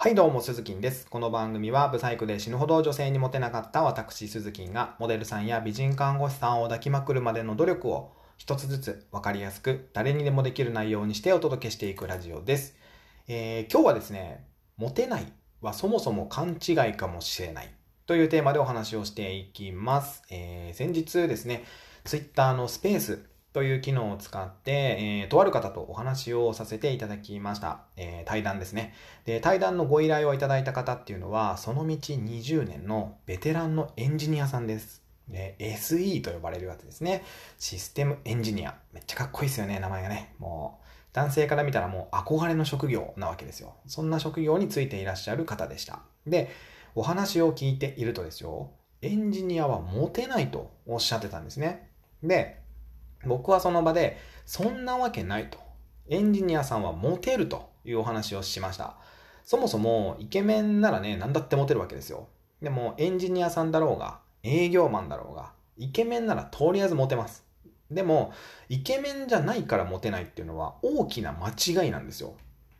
はいどうも、鈴木です。この番組は、ブサイクで死ぬほど女性にモテなかった私、鈴木が、モデルさんや美人看護師さんを抱きまくるまでの努力を、一つずつ分かりやすく、誰にでもできる内容にしてお届けしていくラジオです。えー、今日はですね、モテないはそもそも勘違いかもしれないというテーマでお話をしていきます。えー、先日ですね、Twitter のスペースという機能を使って、えー、とある方とお話をさせていただきました。えー、対談ですね。で、対談のご依頼をいただいた方っていうのは、その道20年のベテランのエンジニアさんです。で、SE と呼ばれるやつですね。システムエンジニア。めっちゃかっこいいですよね、名前がね。もう、男性から見たらもう憧れの職業なわけですよ。そんな職業についていらっしゃる方でした。で、お話を聞いているとですよ、エンジニアはモテないとおっしゃってたんですね。で、僕はその場で、そんなわけないと。エンジニアさんはモテるというお話をしました。そもそもイケメンならね、何だってモテるわけですよ。でもエンジニアさんだろうが、営業マンだろうが、イケメンならとりあえずモテます。でも、イケメンじゃないからモテないっていうのは大きな間違いなんですよ。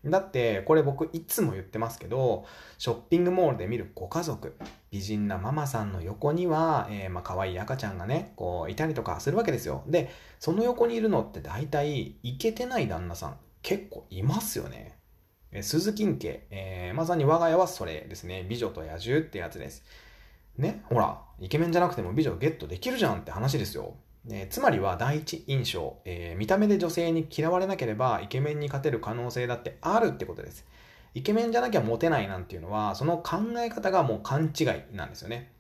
だって、これ僕いつも言ってますけど、ショッピングモールで見るご家族、美人なママさんの横には、えー、まあ可愛い赤ちゃんがね、こういたりとかするわけですよ。で、その横にいるのって大体、イケてない旦那さん、結構いますよね。えー、鈴木家、えー、まさに我が家はそれですね。美女と野獣ってやつです。ね、ほら、イケメンじゃなくても美女ゲットできるじゃんって話ですよ。え、つまりは第一印象、えー、見た目で女性に嫌われなければイケメンに勝てる可能性だってあるってことです。イケメンじゃなきゃモテないなんていうのは、その考え方がもう勘違いなんですよね。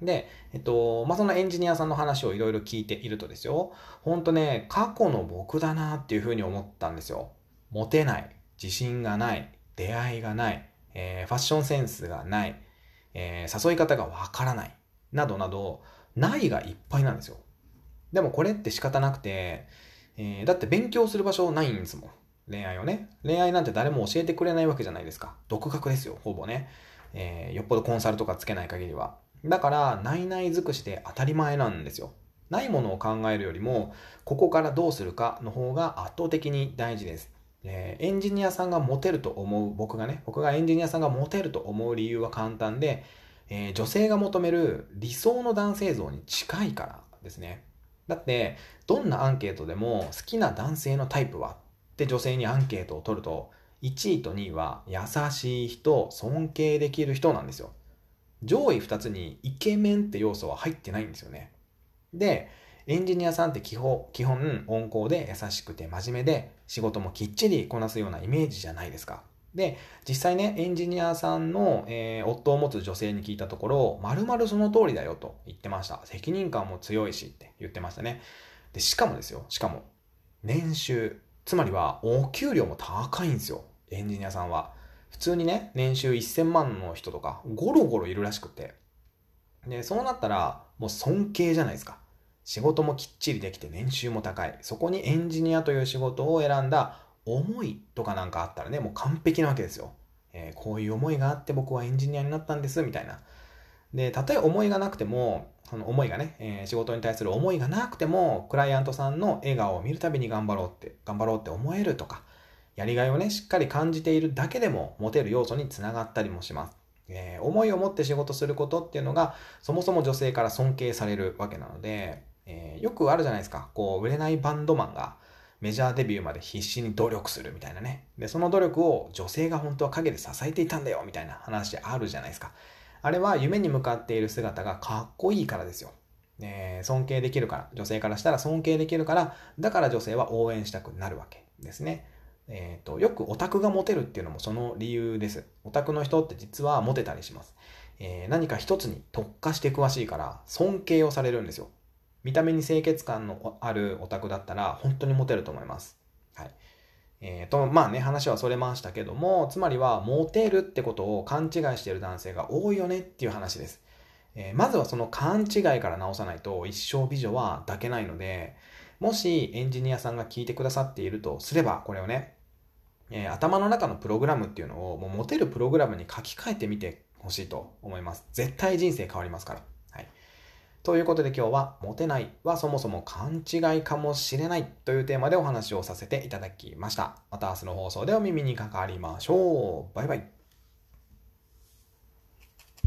で、えっと、まあ、そのエンジニアさんの話をいろいろ聞いているとですよ、ほんとね、過去の僕だなっていうふうに思ったんですよ。モテない、自信がない、出会いがない、えー、ファッションセンスがない、えー、誘い方がわからない、などなど、ないがいっぱいなんですよ。でもこれって仕方なくて、えー、だって勉強する場所ないんですもん。恋愛をね。恋愛なんて誰も教えてくれないわけじゃないですか。独学ですよ、ほぼね。えー、よっぽどコンサルとかつけない限りは。だから、ないない尽くして当たり前なんですよ。ないものを考えるよりも、ここからどうするかの方が圧倒的に大事です。えー、エンジニアさんがモテると思う、僕がね、僕がエンジニアさんがモテると思う理由は簡単で、えー、女性が求める理想の男性像に近いからですね。だって、どんなアンケートでも好きな男性のタイプはって女性にアンケートを取ると、1位と2位は優しい人、尊敬できる人なんですよ。上位2つにイケメンって要素は入ってないんですよね。で、エンジニアさんって基本、基本温厚で優しくて真面目で仕事もきっちりこなすようなイメージじゃないですか。で、実際ね、エンジニアさんの、えー、夫を持つ女性に聞いたところ、まるまるその通りだよと言ってました。責任感も強いしって言ってましたね。で、しかもですよ、しかも、年収、つまりはお給料も高いんですよ。エンジニアさんは。普通にね、年収1000万の人とか、ゴロゴロいるらしくて。で、そうなったら、もう尊敬じゃないですか。仕事もきっちりできて年収も高い。そこにエンジニアという仕事を選んだ思いとかなんかあったらね、もう完璧なわけですよ。えー、こういう思いがあって僕はエンジニアになったんです、みたいな。で、たとえ思いがなくても、その思いがね、えー、仕事に対する思いがなくても、クライアントさんの笑顔を見るたびに頑張ろうって、頑張ろうって思えるとか、やりがいをね、しっかり感じているだけでも、モテる要素につながったりもします。えー、思いを持って仕事することっていうのが、そもそも女性から尊敬されるわけなので、えー、よくあるじゃないですか。こう、売れないバンドマンが、メジャーデビューまで必死に努力するみたいなね。で、その努力を女性が本当は陰で支えていたんだよみたいな話あるじゃないですか。あれは夢に向かっている姿がかっこいいからですよ。えー、尊敬できるから、女性からしたら尊敬できるから、だから女性は応援したくなるわけですね。えっ、ー、と、よくオタクがモテるっていうのもその理由です。オタクの人って実はモテたりします。えー、何か一つに特化して詳しいから尊敬をされるんですよ。見た目に清潔感のあるオタクだったら本当にモテると思います。はい。えー、と、まあね、話はそれましたけども、つまりは、モテるってことを勘違いしている男性が多いよねっていう話です。えー、まずはその勘違いから直さないと一生美女は抱けないので、もしエンジニアさんが聞いてくださっているとすれば、これをね、えー、頭の中のプログラムっていうのをもうモテるプログラムに書き換えてみてほしいと思います。絶対人生変わりますから。ということで今日は、モテないはそもそも勘違いかもしれないというテーマでお話をさせていただきました。また明日の放送でお耳にかかりましょう。バイバイ。